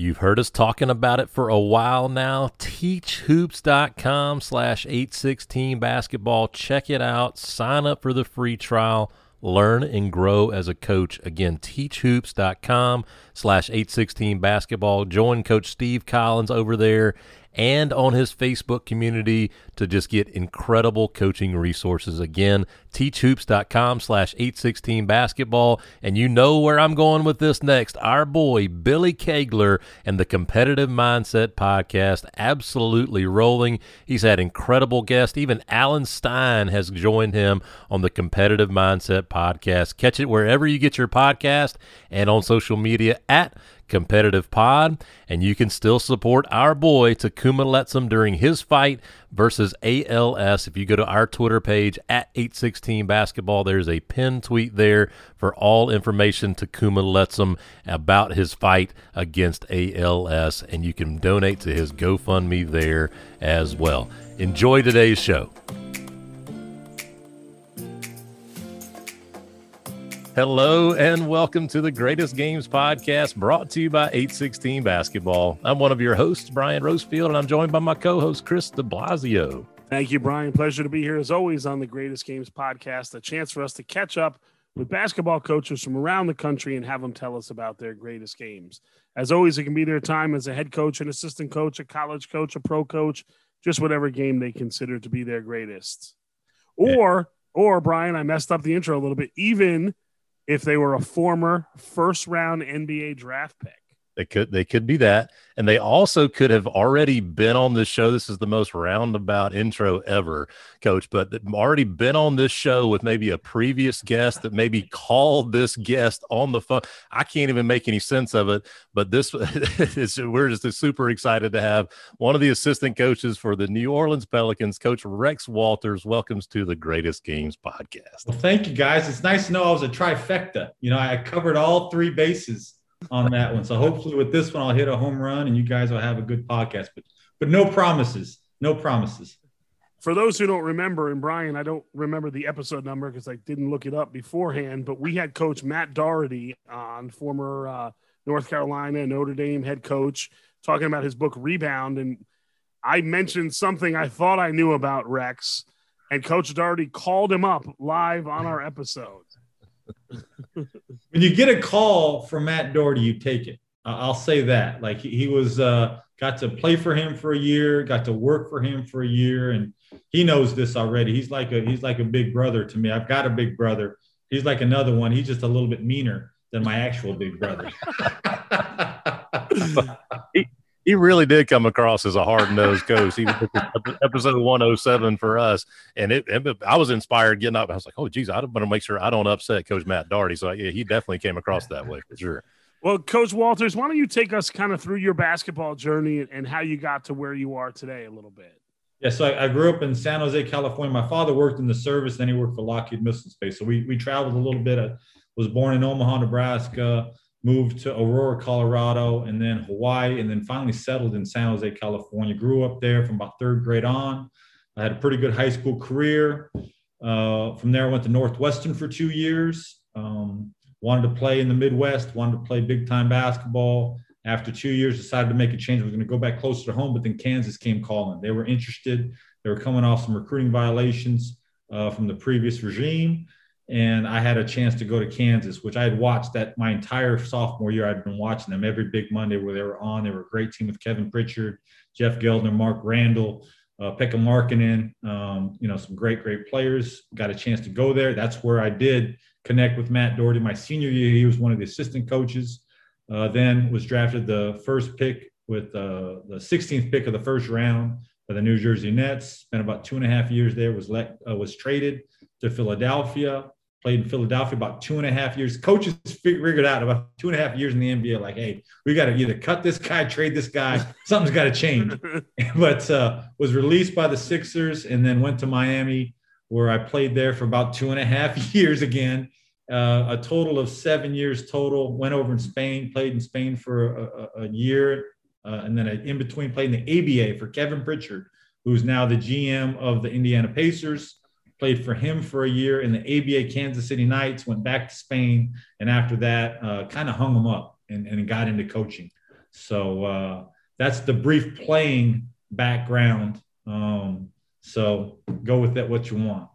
You've heard us talking about it for a while now. Teachhoops.com slash 816 basketball. Check it out. Sign up for the free trial. Learn and grow as a coach. Again, teachhoops.com slash 816 basketball. Join Coach Steve Collins over there and on his Facebook community to just get incredible coaching resources. Again, teachhoops.com slash 816 basketball. And you know where I'm going with this next. Our boy, Billy Kegler and the Competitive Mindset podcast, absolutely rolling. He's had incredible guests. Even Alan Stein has joined him on the Competitive Mindset podcast. Catch it wherever you get your podcast and on social media at competitive pod, and you can still support our boy Tacauma Lettsome during his fight versus ALS. If you go to our Twitter page at 816 basketball, there's a pinned tweet there for all information Tacauma Lettsome about his fight against ALS, and you can donate to his GoFundMe there as well. Enjoy today's show. Hello and welcome to the Greatest Games podcast brought to you by 816 Basketball. I'm one of your hosts, Brian Rosefield, and I'm joined by my co host, Kris de Blasio. Thank you, Brian. Pleasure to be here as always on the Greatest Games podcast. A chance for us to catch up with basketball coaches from around the country and have them tell us about their greatest games. As always, it can be their time as a head coach, an assistant coach, a college coach, a pro coach, just whatever game they consider to be their greatest. Or, yeah. or Brian, I messed up the intro a little bit. Even if they were a former first round NBA draft pick. They could they could be that. And they also could have already been on this show. This is the most roundabout intro ever, coach, but already been on this show with maybe a previous guest that maybe called this guest on the phone. I can't even make any sense of it, but this is we're just super excited to have one of the assistant coaches for the New Orleans Pelicans, Coach Rex Walters. Welcomes to the Greatest Games podcast. Well, thank you guys. It's nice to know I was a trifecta. You know, I covered all three bases on that one. So hopefully with this one, I'll hit a home run and you guys will have a good podcast. But but no promises. No promises. For those who don't remember, and Brian, I don't remember the episode number because I didn't look it up beforehand, but we had Coach Matt Doherty on, former uh, North Carolina Notre Dame head coach, talking about his book Rebound. And I mentioned something I thought I knew about Rex, and Coach Doherty called him up live on our episode when you get a call from Matt Doherty, you take it. I'll say that. Like he was uh, got to play for him for a year, got to work for him for a year, and he knows this already. He's like a he's like a big brother to me. I've got a big brother. He's like another one. He's just a little bit meaner than my actual big brother. he, he really did come across as a hard nosed coach. He episode 107 for us. And it, it, I was inspired getting up. I was like, oh, geez, I want to make sure I don't upset Coach Matt Doherty. So yeah, he definitely came across that way for sure. Well, Coach Walters, why don't you take us kind of through your basketball journey and how you got to where you are today a little bit? Yeah, so I, I grew up in San Jose, California. My father worked in the service, then he worked for Lockheed Missile Space. So we, we traveled a little bit. I was born in Omaha, Nebraska moved to Aurora, Colorado, and then Hawaii, and then finally settled in San Jose, California. Grew up there from about third grade on. I had a pretty good high school career. Uh, from there, I went to Northwestern for two years. Um, wanted to play in the Midwest, wanted to play big time basketball. After two years, decided to make a change. I was going to go back closer to home, but then Kansas came calling. They were interested. They were coming off some recruiting violations uh, from the previous regime and I had a chance to go to Kansas, which I had watched that my entire sophomore year. I'd been watching them every big Monday where they were on. They were a great team with Kevin Pritchard, Jeff Gueldner, Mark Randall, uh, Pekka Markkanen, um, you know, some great, great players. Got a chance to go there. That's where I did connect with Matt Doherty. My senior year, he was one of the assistant coaches. Uh, then was drafted the first pick with uh, the 16th pick of the first round by the New Jersey Nets. Spent about two and a half years there. Was let uh, was traded to Philadelphia played in Philadelphia about two and a half years. Coaches figured out about two and a half years in the NBA, like, hey, we got to either cut this guy, trade this guy, something's got to change. but uh, was released by the Sixers and then went to Miami, where I played there for about two and a half years again. Uh, a total of seven years total. Went over in Spain, played in Spain for a, a, a year, uh, and then in between played in the ABA for Kevin Pritchard, who's now the GM of the Indiana Pacers played for him for a year in the ABA Kansas City Knights, went back to Spain, and after that, uh, kind of hung him up and, and got into coaching. So uh, that's the brief playing background. Um, so go with that what you want.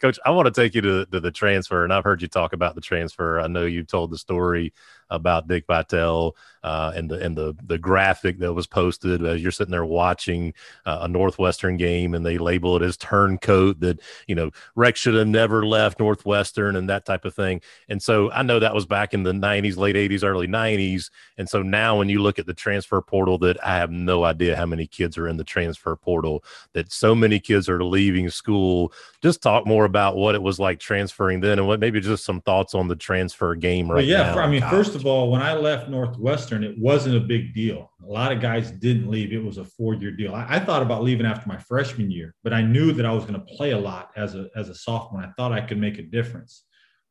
Coach, I want to take you to, to the transfer, and I've heard you talk about the transfer. I know you told the story about Dick Vitale uh, and the and the the graphic that was posted as you're sitting there watching uh, a Northwestern game, and they label it as turncoat that you know Rex should have never left Northwestern and that type of thing. And so I know that was back in the '90s, late '80s, early '90s. And so now when you look at the transfer portal, that I have no idea how many kids are in the transfer portal. That so many kids are leaving school. Just talk more about what it was like transferring then, and what maybe just some thoughts on the transfer game right well, yeah, now. I mean, first of all, when I left Northwestern, it wasn't a big deal. A lot of guys didn't leave. It was a four-year deal. I, I thought about leaving after my freshman year, but I knew that I was going to play a lot as a as a sophomore. I thought I could make a difference.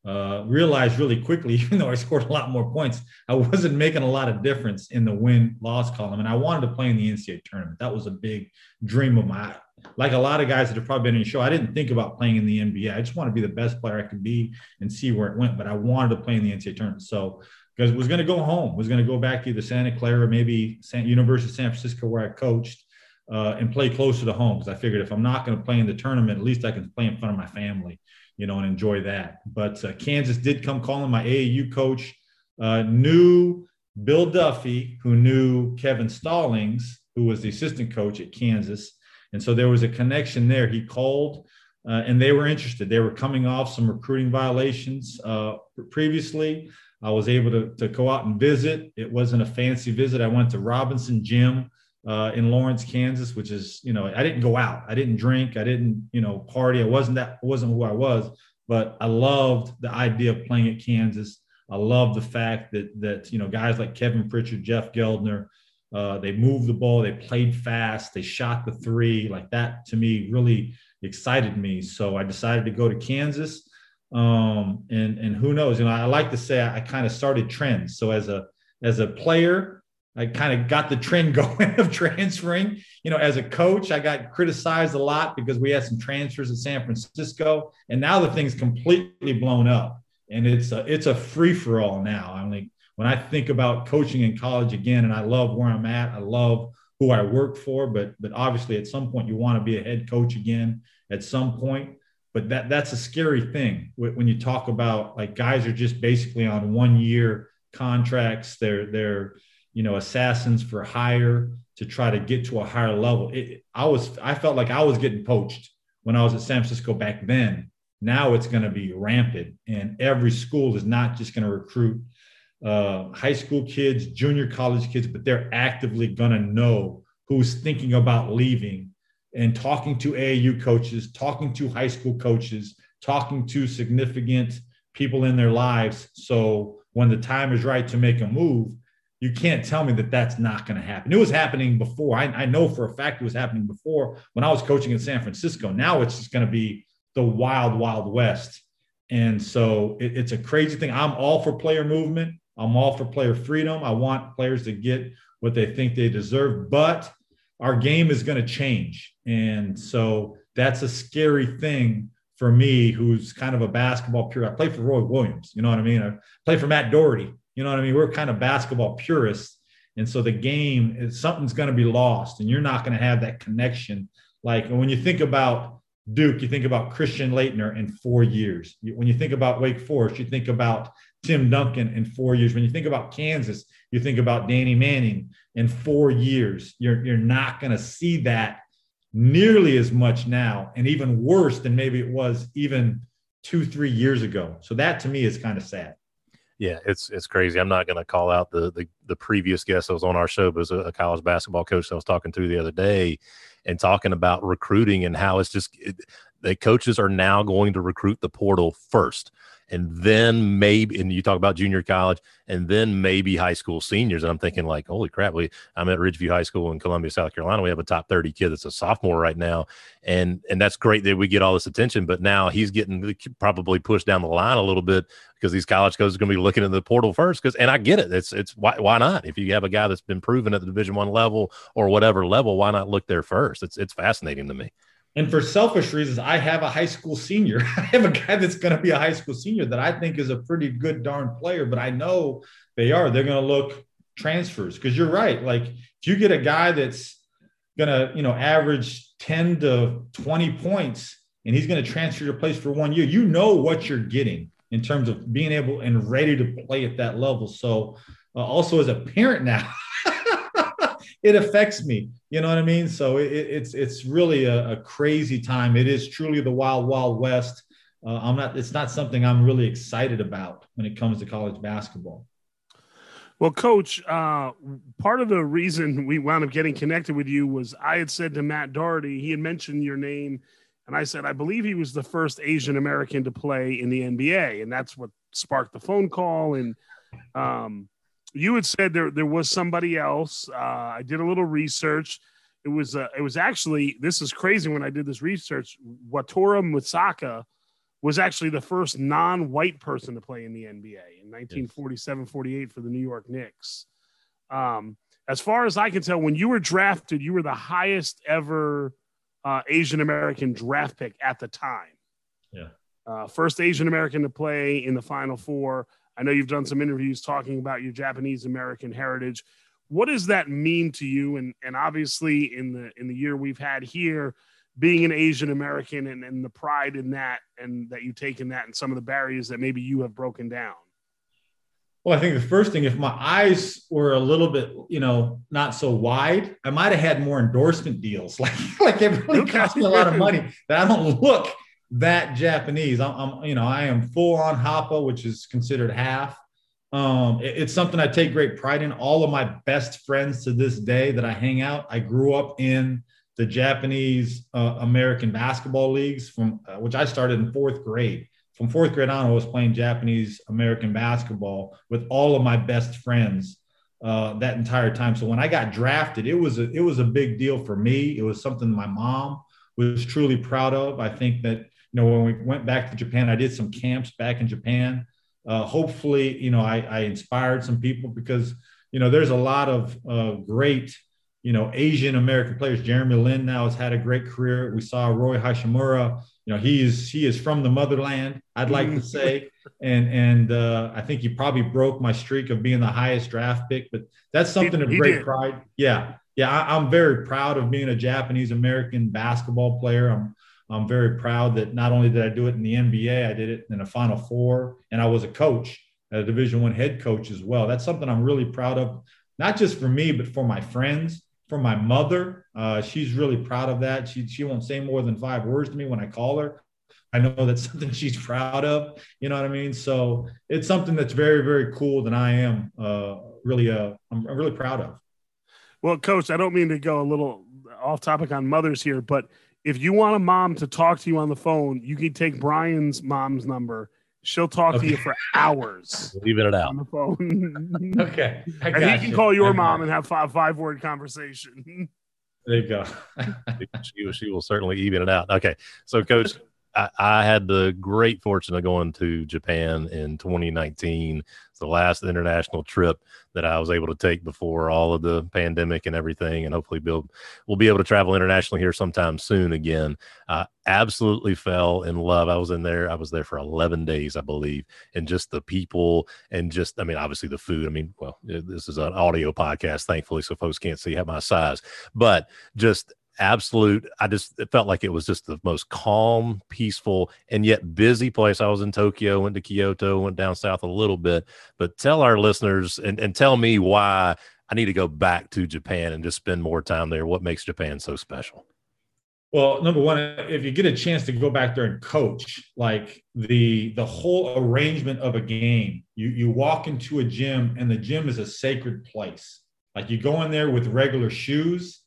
Uh, realized really quickly, even though I scored a lot more points, I wasn't making a lot of difference in the win loss column. And I wanted to play in the NCAA tournament. That was a big dream of mine. Like a lot of guys that have probably been in the show, I didn't think about playing in the NBA. I just wanted to be the best player I could be and see where it went. But I wanted to play in the NCAA tournament. So because was going to go home, was going to go back to either Santa Clara, maybe San, University of San Francisco, where I coached, uh, and play closer to home. Because I figured if I'm not going to play in the tournament, at least I can play in front of my family, you know, and enjoy that. But uh, Kansas did come calling. My AAU coach uh, knew Bill Duffy, who knew Kevin Stallings, who was the assistant coach at Kansas, and so there was a connection there. He called. Uh, and they were interested. They were coming off some recruiting violations uh, previously. I was able to, to go out and visit. It wasn't a fancy visit. I went to Robinson Gym uh, in Lawrence, Kansas, which is, you know, I didn't go out. I didn't drink. I didn't, you know, party. I wasn't that, wasn't who I was, but I loved the idea of playing at Kansas. I love the fact that, that, you know, guys like Kevin Pritchard, Jeff Gueldner, uh, they moved the ball, they played fast, they shot the three. Like that to me really excited me. So I decided to go to Kansas. Um, and and who knows? You know, I like to say I, I kind of started trends. So as a as a player, I kind of got the trend going of transferring. You know, as a coach, I got criticized a lot because we had some transfers at San Francisco, and now the thing's completely blown up, and it's a it's a free for all now. I mean, when I think about coaching in college again, and I love where I'm at, I love who I work for, but but obviously at some point you want to be a head coach again. At some point, but that that's a scary thing when you talk about like guys are just basically on one year contracts. They're they're you know assassins for hire to try to get to a higher level. It, i was i felt like i was getting poached when i was at san francisco back then. Now it's going to be rampant and every school is not just going to recruit uh, high school kids junior college kids but they're actively going to know who's thinking about leaving and talking to AAU coaches, talking to high school coaches, talking to significant people in their lives. So when the time is right to make a move, you can't tell me that that's not going to happen. It was happening before. I, I, know for a fact it was happening before when I was coaching in San Francisco. Now it's just going to be the wild, wild west. And so it, it's a crazy thing. I'm all for player movement. I'm all for player freedom. I want players to get what they think they deserve, but our game is going to change. And so that's a scary thing for me, who's kind of a basketball purist. I play for Roy Williams, you know what I mean? I play for Matt Doherty, you know what I mean? We're kind of basketball purists. And so the game is something's going to be lost, and you're not going to have that connection. Like when you think about Duke, you think about Christian Laettner in four years. When you think about Wake Forest, you think about Tim Duncan in four years. When you think about Kansas, you think about Danny Manning in four years. You're, you're not going to see that nearly as much now, and even worse than maybe it was even two, three years ago. So that to me is kind of sad. Yeah, it's it's crazy. I'm not going to call out the, the the previous guest that was on our show, but was a, a college basketball coach that I was talking to the other day, and talking about recruiting and how it's just it, the coaches are now going to recruit the portal first and then maybe and you talk about junior college and then maybe high school seniors and i'm thinking like holy crap we i'm at ridgeview high school in columbia south carolina. We have a top 30 kid that's a sophomore right now. And and that's great that we get all this attention but now he's getting probably pushed down the line a little bit because these college coaches are going to be looking at the portal first because and i get it. It's it's why, why not? If you have a guy that's been proven at the division one level or whatever level why not look there first? It's it's fascinating to me and for selfish reasons, I have a high school senior. I have a guy that's going to be a high school senior that I think is a pretty good darn player, but I know they are. They're going to look transfers because you're right. Like if you get a guy that's gonna, you know, average 10 to 20 points and he's going to transfer your place for one year, you know what you're getting in terms of being able and ready to play at that level. So uh, also as a parent now, it affects me. You know what I mean? So it, it's it's really a, a, crazy time. It is truly the wild wild west. Uh, I'm not. It's not something I'm really excited about when it comes to college basketball. Well, Coach, uh, part of the reason we wound up getting connected with you was I had said to Matt Doherty, he had mentioned your name, and I said I believe he was the first Asian American to play in the NBA, and that's what sparked the phone call. And um, you had said there there was somebody else. Uh, I did a little research. It was uh, it was actually this is crazy when I did this research. Wataru Misaka was actually the first non-white person to play in the NBA in 1947-48 for the New York Knicks. Um, as far as I can tell, when you were drafted, you were the highest ever uh, Asian American draft pick at the time. Yeah. Uh, first Asian American to play in the Final Four. I know you've done some interviews talking about your Japanese American heritage. What does that mean to you? And and obviously in the in the year we've had here, being an Asian American and, and the pride in that and that you take in that and some of the barriers that maybe you have broken down. Well, I think the first thing, if my eyes were a little bit, you know, not so wide, I might have had more endorsement deals. Like, like it really okay. cost me a lot of money that I don't look that Japanese. I'm, I'm, you know, I am full on Hapa, which is considered half. Um, it, it's something I take great pride in. All of my best friends to this day that I hang out, I grew up in the Japanese uh, American basketball leagues from uh, which I started in fourth grade. From fourth grade on, I was playing Japanese American basketball with all of my best friends uh, that entire time. So when I got drafted, it was a, it was a big deal for me. It was something my mom was truly proud of. I think that you know, when we went back to Japan, I did some camps back in Japan. Uh, hopefully, you know, I, I, inspired some people because, you know, there's a lot of uh, great, you know, Asian American players. Jeremy Lin now has had a great career. We saw Rui Hachimura. You know, he is he is from the motherland. I'd like to say, and and uh, I think he probably broke my streak of being the highest draft pick. But that's something he, of great did. pride. Yeah, yeah, I, I'm very proud of being a Japanese American basketball player. I'm I'm very proud that not only did I do it in the NBA, I did it in a Final Four, and I was a coach, a Division One head coach as well. That's something I'm really proud of, not just for me, but for my friends, for my mother. Uh, she's really proud of that. She she won't say more than five words to me when I call her. I know that's something she's proud of. You know what I mean? So it's something that's very very cool that I am uh, really uh, I'm really proud of. Well, Coach, I don't mean to go a little off topic on mothers here, but if you want a mom to talk to you on the phone, you can take Brian's mom's number. She'll talk okay. to you for hours. Leaving it out on the phone. okay, and he can call your mom and have five five word conversation. There you go. she, she will certainly even it out. Okay, so coach, I, I, had the great fortune of going to Japan in 2019. It's the last international trip that I was able to take before all of the pandemic and everything. And hopefully, Bill will be able to travel internationally here sometime soon again. Uh, absolutely fell in love. I was in there. I was there for 11 days, I believe, and just the people and just, I mean, obviously the food. I mean, well, this is an audio podcast, thankfully, so folks can't see how my size, but just absolute i just it felt like it was just the most calm peaceful and yet busy place. I was in tokyo went to kyoto went down south a little bit. But tell our listeners and, and tell me why i need to go back to japan and just spend more time there. What makes japan so special? Well number one if you get a chance to go back there and coach like the the whole arrangement of a game you you walk into a gym and the gym is a sacred place. Like you go in there with regular shoes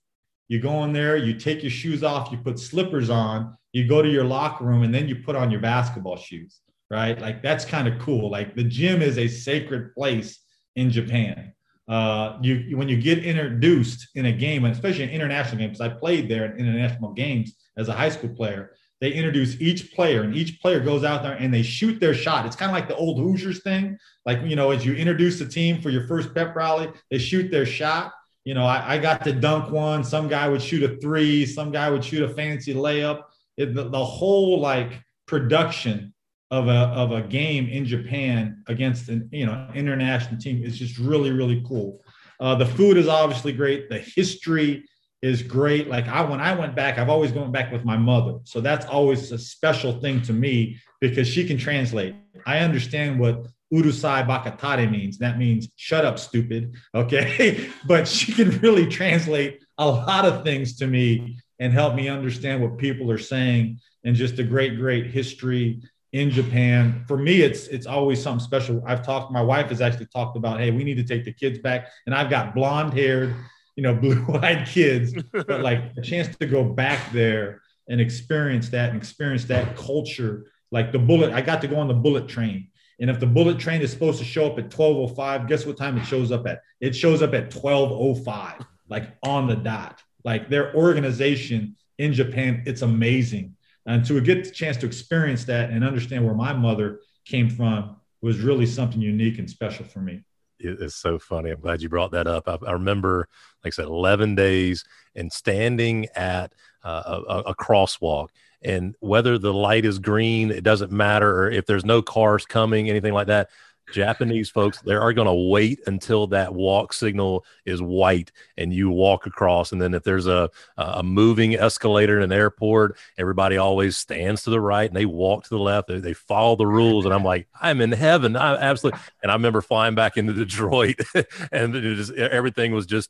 you go in there, you take your shoes off, you put slippers on, you go to your locker room, and then you put on your basketball shoes, right? Like that's kind of cool. Like the gym is a sacred place in Japan. Uh, you when you get introduced in a game, especially an international game, because I played there in international games as a high school player. They introduce each player, and each player goes out there and they shoot their shot. It's kind of like the old Hoosiers thing. Like, you know, as you introduce the team for your first pep rally, they shoot their shot you know, I, I, got to dunk one. Some guy would shoot a three. Some guy would shoot a fancy layup. It, the, the, whole like production of a of a game in Japan against an you know international team is just really really cool. Uh, the food is obviously great. The history is great. Like I, when I went back, I've always gone back with my mother. So that's always a special thing to me because she can translate. I understand what urusai bakatare means. That means shut up, stupid. Okay. but she can really translate a lot of things to me and help me understand what people are saying and just a great, great history in Japan. For me, it's it's always something special. I've talked, my wife has actually talked about, hey, we need to take the kids back. And I've got blonde haired, you know, blue-eyed kids, but like a chance to go back there and experience that and experience that culture. Like the bullet, I got to go on the bullet train. And if the bullet train is supposed to show up at 1205, guess what time it shows up at? It shows up at 1205, like on the dot. Like their organization in Japan, it's amazing. And to get the chance to experience that and understand where my mother came from was really something unique and special for me. It's so funny. I'm glad you brought that up. I, I remember, like I said, 11 days and standing at uh, a, a crosswalk and whether the light is green, it doesn't matter, or if there's no cars coming, anything like that. Japanese folks, they are going to wait until that walk signal is white and you walk across. And then if there's a a moving escalator in an airport, everybody always stands to the right and they walk to the left. They, they follow the rules. And I'm like, I'm in heaven. I absolutely. And I remember flying back into Detroit and just, everything was just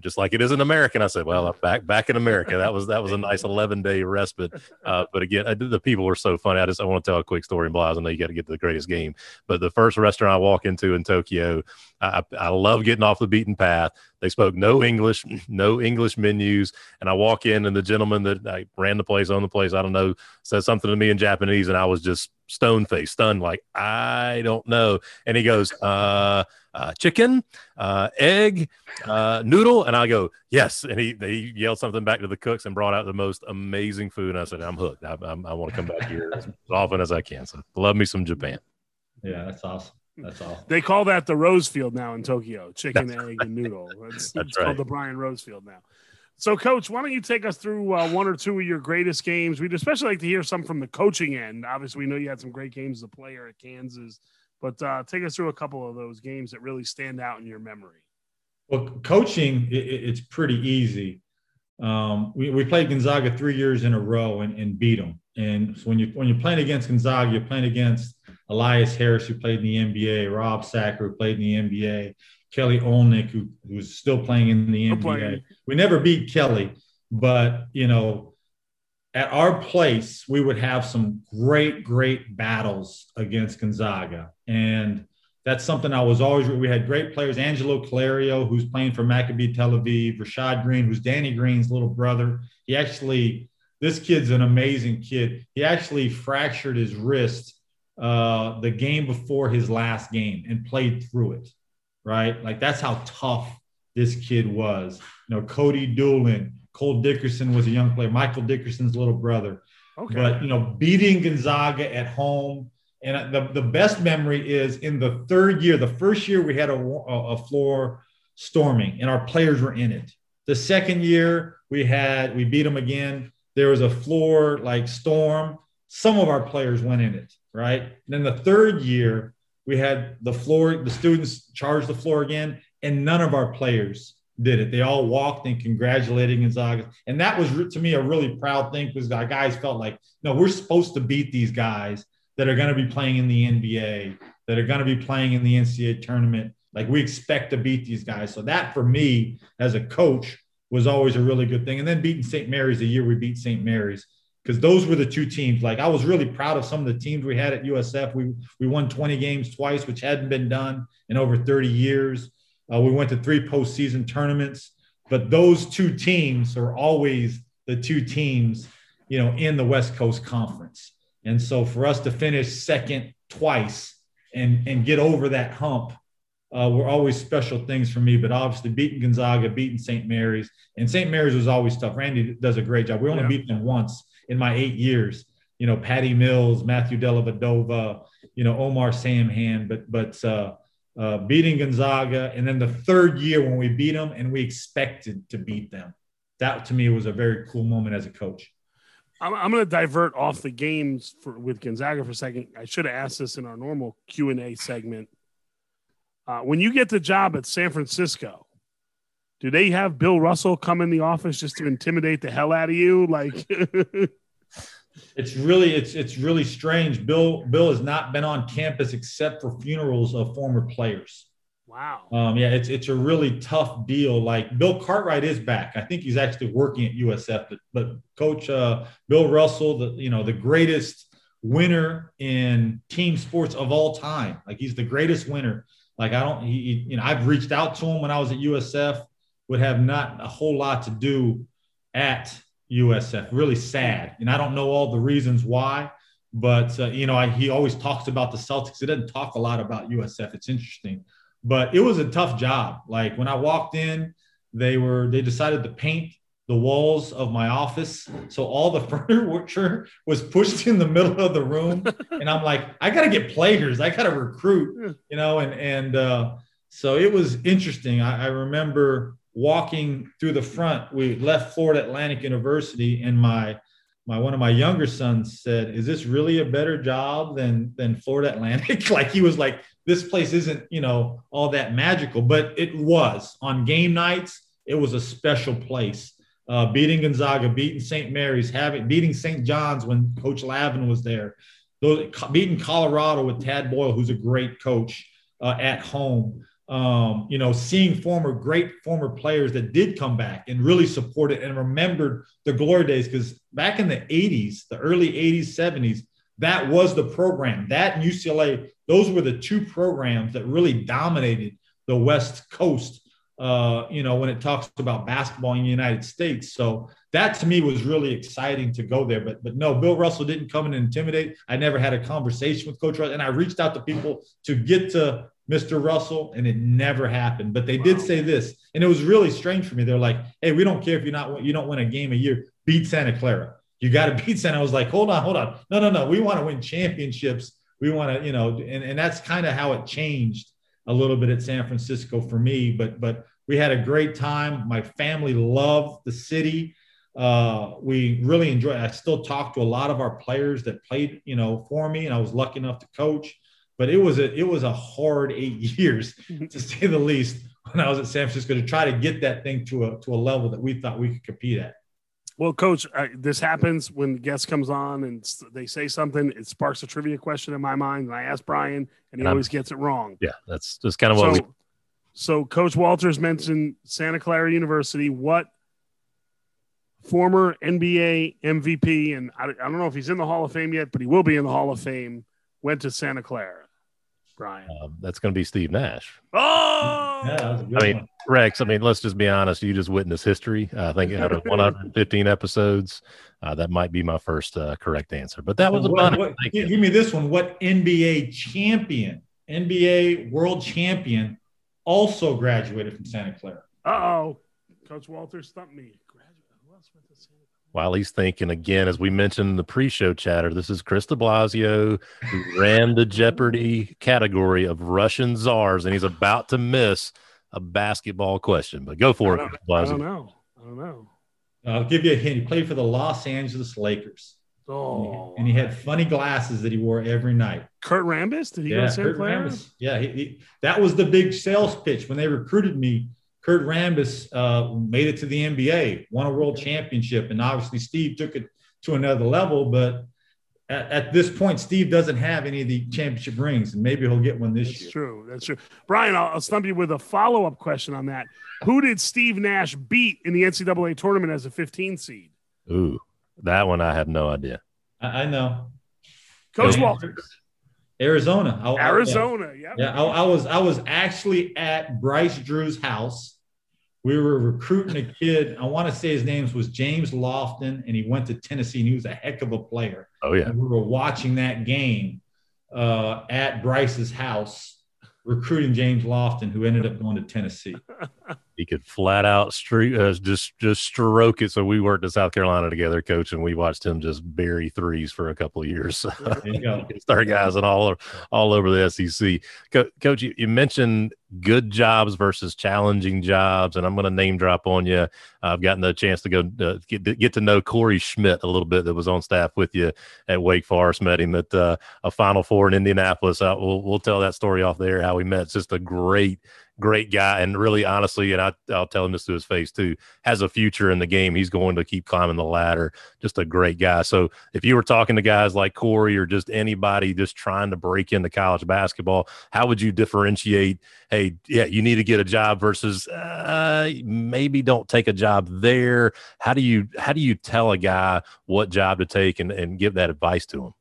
just like it is in America. And I said, well, back back in America, that was that was a nice 11 day respite. Uh, but again, I, the people were so funny. I just I want to tell a quick story in Blas. I know you got to get to the greatest game, but the first restaurant I walk into in Tokyo, I, I love getting off the beaten path. They spoke no English, no English menus, and I walk in, and the gentleman that I ran the place, owned the place, I don't know, said something to me in Japanese, and I was just stone faced, stunned, like I don't know. And he goes, uh, uh, chicken, uh, egg, uh, noodle, and I go, yes. And he they yelled something back to the cooks and brought out the most amazing food. And I said, I'm hooked. I, I'm, I want to come back here as often as I can. So love me some Japan. Yeah, that's awesome. That's all. They call that the Rose Field now in Tokyo, chicken, That's egg, right. and noodle. It's, That's it's right. called the Brian Rose Field now. So, Coach, why don't you take us through uh, one or two of your greatest games? We'd especially like to hear some from the coaching end. Obviously, we know you had some great games as a player at Kansas, but uh, take us through a couple of those games that really stand out in your memory. Well, coaching, it, it's pretty easy. Um, we, we played Gonzaga three years in a row and, and beat them. And so when you when you're playing against Gonzaga, you're playing against Elias Harris, who played in the NBA, Rob Sacre, who played in the NBA, Kelly Olynyk, who, who's still playing in the NBA. We never beat Kelly, but you know, at our place, we would have some great, great battles against Gonzaga. And that's something I was always, we had great players. Angelo Caloiaro, who's playing for Maccabi Tel Aviv, Rashad Green, who's Danny Green's little brother. He actually, this kid's an amazing kid. He actually fractured his wrist uh, the game before his last game and played through it, right? Like that's how tough this kid was. You know, Cody Doolin, Cole Dickerson was a young player, Michael Dickerson's little brother. Okay. But, you know, beating Gonzaga at home. And the, the best memory is in the third year, the first year we had a, a floor storming and our players were in it. The second year we had, we beat them again. There was a floor like storm. Some of our players went in it right? And then the third year, we had the floor, the students charged the floor again, and none of our players did it. They all walked and congratulated Gonzaga. And that was to me a really proud thing because our guys felt like, no, we're supposed to beat these guys that are going to be playing in the NBA, that are going to be playing in the NCAA tournament. Like we expect to beat these guys. So that for me as a coach was always a really good thing. And then beating St. Mary's the year we beat St. Mary's because those were the two teams. Like I was really proud of some of the teams we had at USF. We we won 20 games twice, which hadn't been done in over 30 years. Uh, we went to three postseason tournaments, but those two teams are always the two teams, you know, in the West Coast Conference. And so for us to finish second twice and and get over that hump uh, were always special things for me. But obviously, beating Gonzaga, beating St. Mary's, and St. Mary's was always tough. Randy does a great job. We only yeah. beat them once in my eight years. You know, Patty Mills, Matthew Dellavedova, you know, Omar Samhan, but but uh, uh, beating Gonzaga, and then the third year when we beat them and we expected to beat them, that to me was a very cool moment as a coach. I'm, I'm going to divert off the games for with Gonzaga for a second. I should have asked this in our normal Q and A segment. Uh, when you get the job at San Francisco, do they have Bill Russell come in the office just to intimidate the hell out of you? Like, it's really it's it's really strange. Bill Bill has not been on campus except for funerals of former players. wow. Um, yeah, it's it's a really tough deal. Like Bill Cartwright is back. I think he's actually working at USF, but, but Coach uh, Bill Russell, the you know the greatest winner in team sports of all time. Like he's the greatest winner. Like I don't, he, he- you know, I've reached out to him when I was at USF. Would have not a whole lot to do at USF. Really sad, and I don't know all the reasons why. But uh, you know, I, he always talks about the Celtics. He doesn't talk a lot about USF. It's interesting but it was a tough job. Like when I walked in, they were they decided to paint the walls of my office, so all the furniture was pushed in the middle of the room, and I'm like, I got to get players, I got to recruit, you know, and and uh, so it was interesting. I, I remember walking through the front. We left Florida Atlantic University, and my my one of my younger sons said, "Is this really a better job than than Florida Atlantic?" like he was like, "This place isn't, you know, all that magical," but it was. On game nights, it was a special place. Uh, beating Gonzaga, beating St. Mary's, having beating St. John's when Coach Lavin was there, those beating Colorado with Tad Boyle, who's a great coach uh, at home. Um, you know, seeing former great former players that did come back and really support it and remembered the glory days because back in the 80s, the early 80s, 70s, that was the program. That and UCLA, those were the two programs that really dominated the West Coast. Uh, you know, when it talks about basketball in the United States, so that to me was really exciting to go there. But but no, Bill Russell didn't come and intimidate. I never had a conversation with Coach Russell, and I reached out to people to get to Mr. Russell, and it never happened. But they did say this, and it was really strange for me. They're like, "Hey, we don't care if you're not you don't win a game a year. Beat Santa Clara. You got to beat Santa." I was like, "Hold on, hold on. No, no, no. We want to win championships. We want to, you know." And and that's kind of how it changed a little bit at San Francisco for me. But but we had a great time. My family loved the city. Uh, we really enjoyed. I still talk to a lot of our players that played, you know, for me, and I was lucky enough to coach. But it was a it was a hard eight years to say the least when I was at San Francisco to try to get that thing to a to a level that we thought we could compete at. Well, Coach, uh, this happens when the guest comes on and they say something. It sparks a trivia question in my mind, and I ask Brian, and he And always gets it wrong. Yeah, that's just kind of what So, we. so Coach Walters mentioned Santa Clara University. What former NBA MVP, and I, I don't know if he's in the Hall of Fame yet, but he will be in the Hall of Fame, went to Santa Clara? Brian. Um, that's going to be Steve Nash. Oh, Yeah, that was a good I mean, one. Rex. I mean, let's just be honest. You just witnessed history. I think out of 115 episodes, uh, that might be my first uh, correct answer. But that was a What- fun. what- give, give me this one. What NBA champion, NBA world champion, also graduated from Santa Clara? oh, Coach Walter stumped me. Graduate. Who else went to Santa Clara? While he's thinking again, as we mentioned in the pre-show chatter, this is Kris de Blasio, who ran the Jeopardy category of Russian czars, and he's about to miss a basketball question. But go for I it, don't, Kris I don't know. I don't know. I'll give you a hint. He played for the Los Angeles Lakers. Oh, and he had funny glasses that he wore every night. Kurt Rambis. Did he go yeah, to Santa Kurt Rambis. Yeah, he, he- that was the big sales pitch when they recruited me. Kurt Rambis uh, made it to the NBA, won a world championship, and obviously Steve took it to another level. But at, at this point, Steve doesn't have any of the championship rings, and maybe he'll get one this That's year. true. That's true. Brian, I'll, I'll stump you with a follow up question on that. Who did Steve Nash beat in the NCAA tournament as a 15 seed? Ooh, that one I have no idea. I, I know. Coach Walters, Arizona. I- I- Arizona. Yep. Yeah, I, I was I was actually at Bryce Drew's house. We were recruiting a kid. I want to say his name was James Lofton, and he went to Tennessee. and He was a heck of a player. Oh yeah, And we were watching that game uh, at Bryce's house, recruiting James Lofton, who ended up going to Tennessee. he could flat out street uh, just just stroke it. So we worked in South Carolina together, coach, and we watched him just bury threes for a couple of years. There you go. Star guys and all over, all over the SEC. Co- Coach, you, you mentioned good jobs versus challenging jobs, and I'm going to name drop on you. I've gotten the chance to go uh, get, get to know Corey Schmidt a little bit, that was on staff with you at Wake Forest. Met him at uh, a Final Four in Indianapolis. Uh, we'll we'll tell that story off there how we met. It's just a great great guy, and really honestly, and I, I'll tell him this to his face too, has a future in the game. He's going to keep climbing the ladder. Just a great guy. So if you were talking to guys like Corey or just anybody just trying to break into college basketball, how would you differentiate? Hey, yeah, you need to get a job versus uh, maybe don't take a job there. How do you how do you tell a guy what job to take and, and give that advice to him?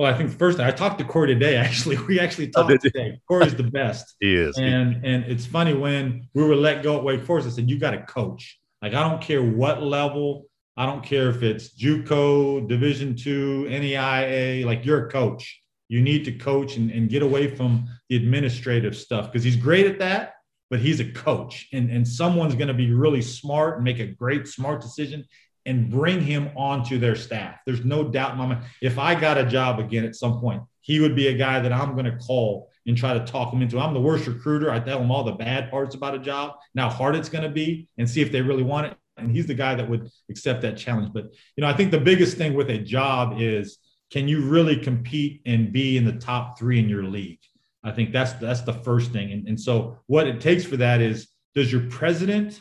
Well, I think the first I talked to Corey today. Actually, we actually oh, talked oh, today. Corey's the best. he is. And and it's funny when we were let go at Wake Forest. I said you got to coach. Like I don't care what level. I don't care if it's JUCO, Division two, NAIA. Like you're a coach. You need to coach and, and get away from the administrative stuff because he's great at that. But he's a coach, and and someone's going to be really smart and make a great smart decision and bring him onto their staff. There's no doubt in my mind. If I got a job again at some point, he would be a guy that I'm going to call and try to talk him into. I'm the worst recruiter. I tell him all the bad parts about a job, how hard it's going to be, and see if they really want it. And he's the guy that would accept that challenge. But you know, I think the biggest thing with a job is can you really compete and be in the top three in your league? I think that's that's the first thing. And, and so what it takes for that is does your president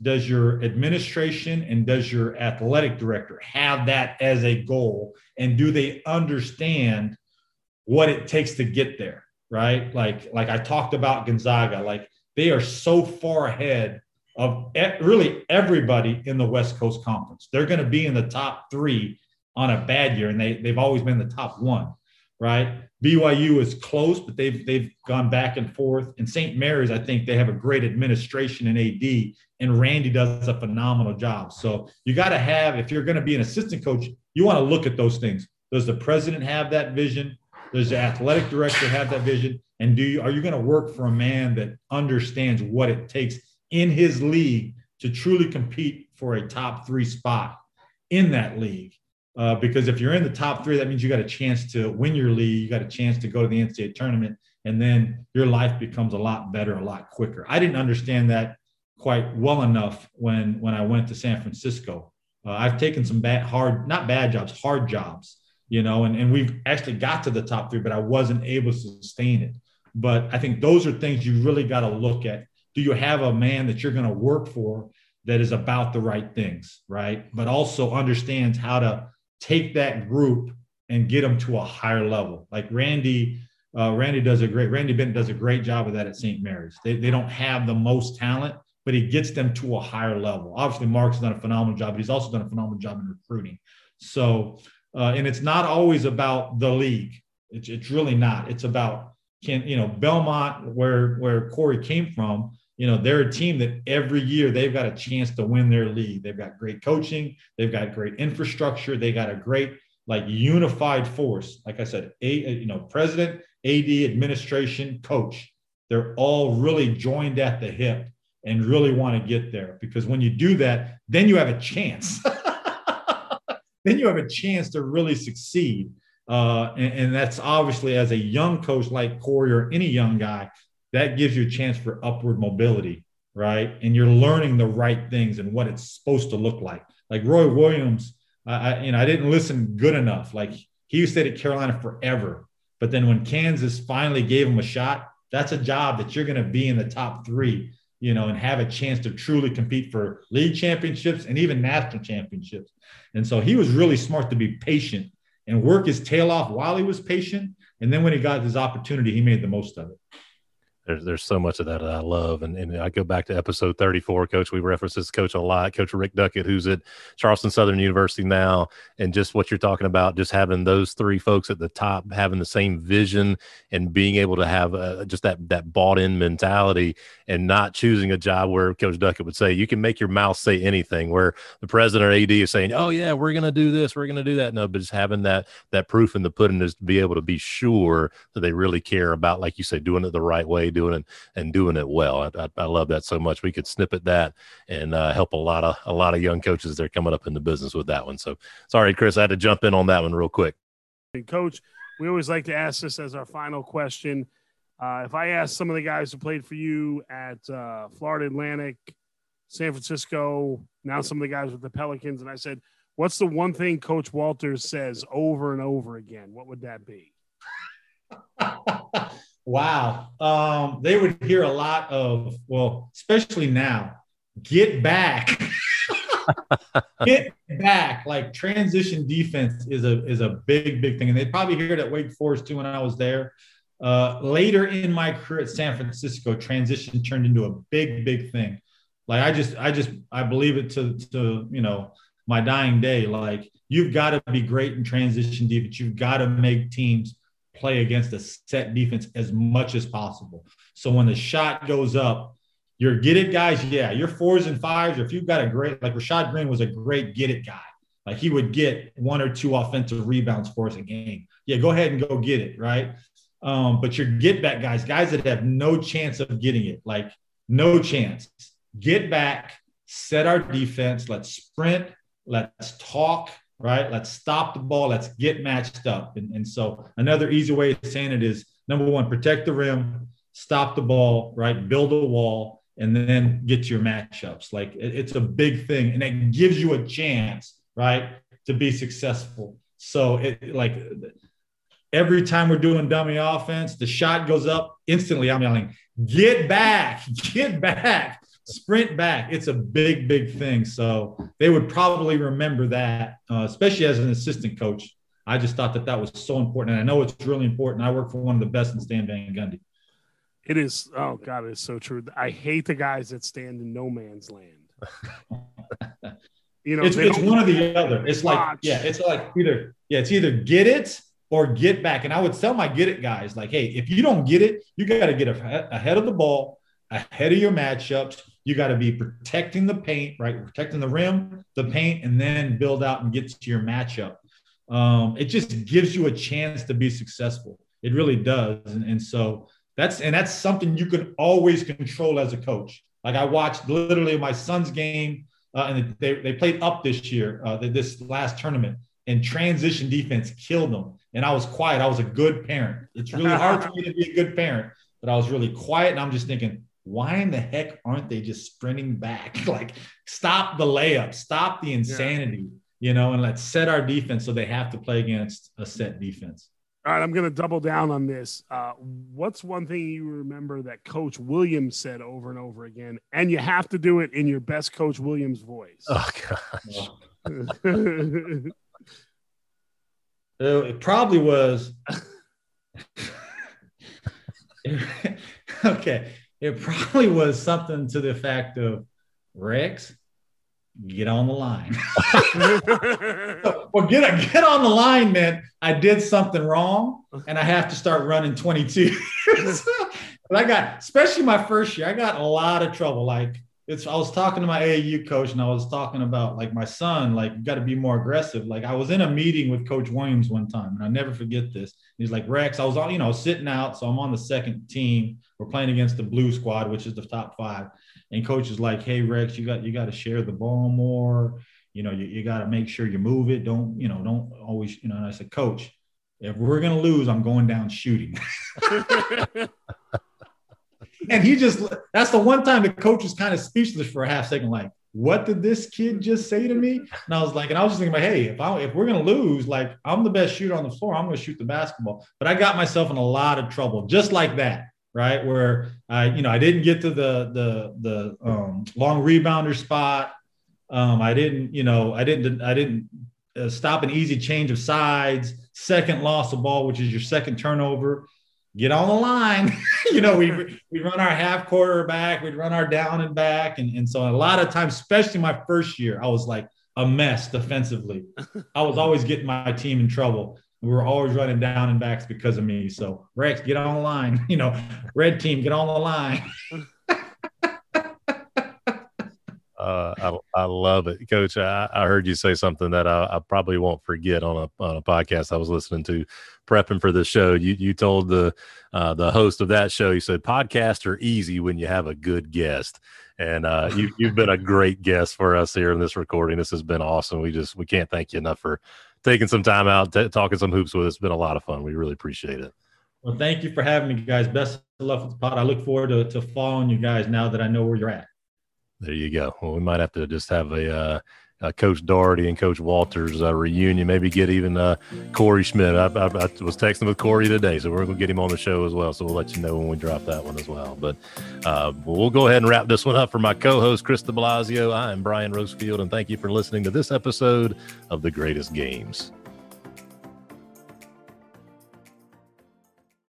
does your administration and does your athletic director have that as a goal? And do they understand what it takes to get there right? Like like i talked about gonzaga like they are so far ahead of really everybody in the west coast conference. They're going to be in the top three on a bad year and they, they've always been the top one right BYU is close, but they've they've gone back and forth. And St. Mary's, I think they have a great administration and AD, and Randy does a phenomenal job. So you got to have, if you're going to be an assistant coach, you want to look at those things. Does the president have that vision? Does the athletic director have that vision? And do you are you going to work for a man that understands what it takes in his league to truly compete for a top three spot in that league? Uh, because if you're in the top three, that means you got a chance to win your league. You got a chance to go to the NCAA tournament, and then your life becomes a lot better, a lot quicker. I didn't understand that quite well enough when when I went to San Francisco. Uh, I've taken some bad, hard, not bad jobs, hard jobs, you know, and, and we've actually got to the top three, but I wasn't able to sustain it. But I think those are things you really got to look at. Do you have a man that you're going to work for that is about the right things, right? But also understands how to take that group and get them to a higher level. Like Randy, uh, Randy does a great, Randy Bennett does a great job of that at St. Mary's. They, they don't have the most talent, but he gets them to a higher level. Obviously, Mark's done a phenomenal job, but he's also done a phenomenal job in recruiting. So, uh, and it's not always about the league. It's, it's really not. It's about can you know Belmont, where where Corey came from you know they're a team that every year they've got a chance to win their league. They've got great coaching. They've got great infrastructure. They got a great like unified force. Like i said a you know president ad administration coach. They're all really joined at the hip and really want to get there because when you do that then you have a chance. Then you have a chance to really succeed. Uh, and, and that's obviously as a young coach like corey or any young guy that gives you a chance for upward mobility, right? And you're learning the right things and what it's supposed to look like. Like Roy Williams, I, you know, I didn't listen good enough. Like he stayed at Carolina forever, but then when Kansas finally gave him a shot, that's a job that you're going to be in the top three, you know, and have a chance to truly compete for league championships and even national championships. And so he was really smart to be patient and work his tail off while he was patient. And then when he got his opportunity, he made the most of it there's there's so much of that, that I love, and and I go back to episode 34, Coach. We reference this coach a lot, Coach Rick Duckett, who's at Charleston Southern University now, and just what you're talking about, just having those three folks at the top having the same vision and being able to have uh, just that that bought in mentality, and not choosing a job where Coach Duckett would say you can make your mouth say anything, where the president or AD is saying, oh yeah, we're gonna do this, we're gonna do that. No, but just having that that proof in the pudding is to be able to be sure that they really care about, like you say, doing it the right way doing it and doing it well. I, I, I love that so much. We could snippet that and uh, help a lot of a lot of young coaches that are coming up in the business with that one. So sorry, Kris, I had to jump in on that one real quick. Coach, we always like to ask this as our final question. Uh, if I ask some of the guys who played for you at uh, Florida Atlantic, San Francisco, now some of the guys with the Pelicans, and I said, "What's the one thing Coach Walters says over and over again?" What would that be? Wow. Um, they would hear a lot of, well, especially now, get back. get back. Like transition defense is a is a big, big thing. And they'd probably hear it at Wake Forest too when I was there. Uh, later in my career at San Francisco, transition turned into a big, big thing. Like I just, I just, I believe it to, to you know, my dying day. Like you've got to be great in transition defense. You've got to make teams play against a set defense as much as possible. So when the shot goes up, you're get it guys. Yeah, your fours and fives. Or if you've got a great, like Rashad Green was a great get it guy. Like he would get one or two offensive rebounds for us a game. Yeah, go ahead and go get it. Right. Um, but your get back guys, guys that have no chance of getting it, like no chance. Get back, set our defense. Let's sprint. Let's talk right? Let's stop the ball. Let's get matched up. And, and so another easy way of saying it is number one, protect the rim, stop the ball, right? Build a wall, and then get your matchups. Like it, it's a big thing, and it gives you a chance, right, to be successful. So it like every time we're doing dummy offense, the shot goes up instantly. I'm yelling, "Get back! Get back!" Sprint back. It's a big, big thing. So they would probably remember that, uh, especially as an assistant coach. I just thought that that was so important. And I know it's really important. I work for one of the best in Stan Van Gundy. It is. Oh, God, it's so true. I hate the guys that stand in no man's land. you know, it's, it's one or the other. It's watch. like, yeah, it's like either, yeah, it's either get it or get back. And I would tell my get it guys, like, hey, if you don't get it, you got to get ahead of the ball, ahead of your matchups you got to be protecting the paint, right? Protecting the rim, the paint, and then build out and get to your matchup. Um, it just gives you a chance to be successful. It really does. And, and so that's and that's something you can always control as a coach. Like I watched literally my son's game, uh, and they, they played up this year, uh, this last tournament, and transition defense killed them. And I was quiet. I was a good parent. It's really hard for me to be a good parent, but I was really quiet. And I'm just thinking, why in the heck aren't they just sprinting back? like, stop the layup, stop the insanity, yeah. you know, and let's set our defense so they have to play against a set defense. All right, I'm going to double down on this. Uh, what's one thing you remember that Coach Williams said over and over again? And you have to do it in your best Coach Williams voice. Oh, gosh. it probably was. okay it probably was something to the fact of Rex, get on the line. well, get get on the line, man. I did something wrong, and I have to start running 22. but I got, especially my first year, I got a lot of trouble. Like it's, I was talking to my AAU coach, and I was talking about like my son, like you got to be more aggressive. Like I was in a meeting with Coach Williams one time, and I never forget this. He's like, Rex, I was on, you know, sitting out, so I'm on the second team we're playing against the blue squad, which is the top five. And coach is like, hey, Rex, you got you got to share the ball more. You know, you, you got to make sure you move it. Don't, you know, don't always, you know, and I said, Coach, if we're gonna lose, I'm going down shooting. and he just that's the one time the coach was kind of speechless for a half second, like, what did this kid just say to me? And I was like, and I was just thinking, hey, if I if we're gonna lose, like I'm the best shooter on the floor, I'm gonna shoot the basketball. But I got myself in a lot of trouble just like that right? Where I, you know, I didn't get to the the the um, long rebounder spot. Um, I didn't, you know, I didn't I didn't uh, stop an easy change of sides. Second loss of ball, which is your second turnover. Get on the line. you know, we we run our half quarter back, we'd run our down and back, and and so a lot of times, especially my first year, I was like a mess defensively. I was always getting my team in trouble we were always running down and backs because of me. So Rex, get on the line. You know, red team, get on the line. Uh, I, I love it, Coach. I, I heard you say something that I, I, probably won't forget on a on a podcast I was listening to, prepping for this show. You you told the uh, the host of that show, you said podcasts are easy when you have a good guest, and uh, you you've been a great guest for us here in this recording. This has been awesome. We just we can't thank you enough for taking some time out, t- talking some hoops with us. It's been a lot of fun. We really appreciate it. Well, thank you for having me, guys. Best of luck with the pod. I look forward to, to following you guys now that I know where you're at. There you go. Well, we might have to just have a uh, uh, Coach Doherty and Coach Walters uh, reunion. Maybe get even uh, Corey Schmidt. I, I, I, was texting with Corey today, so we're going to get him on the show as well. So we'll let you know when we drop that one as well. But uh, we'll go ahead and wrap this one up for my co-host Kris De Blasio. I am Brian Rosefield, and thank you for listening to this episode of the Greatest Games.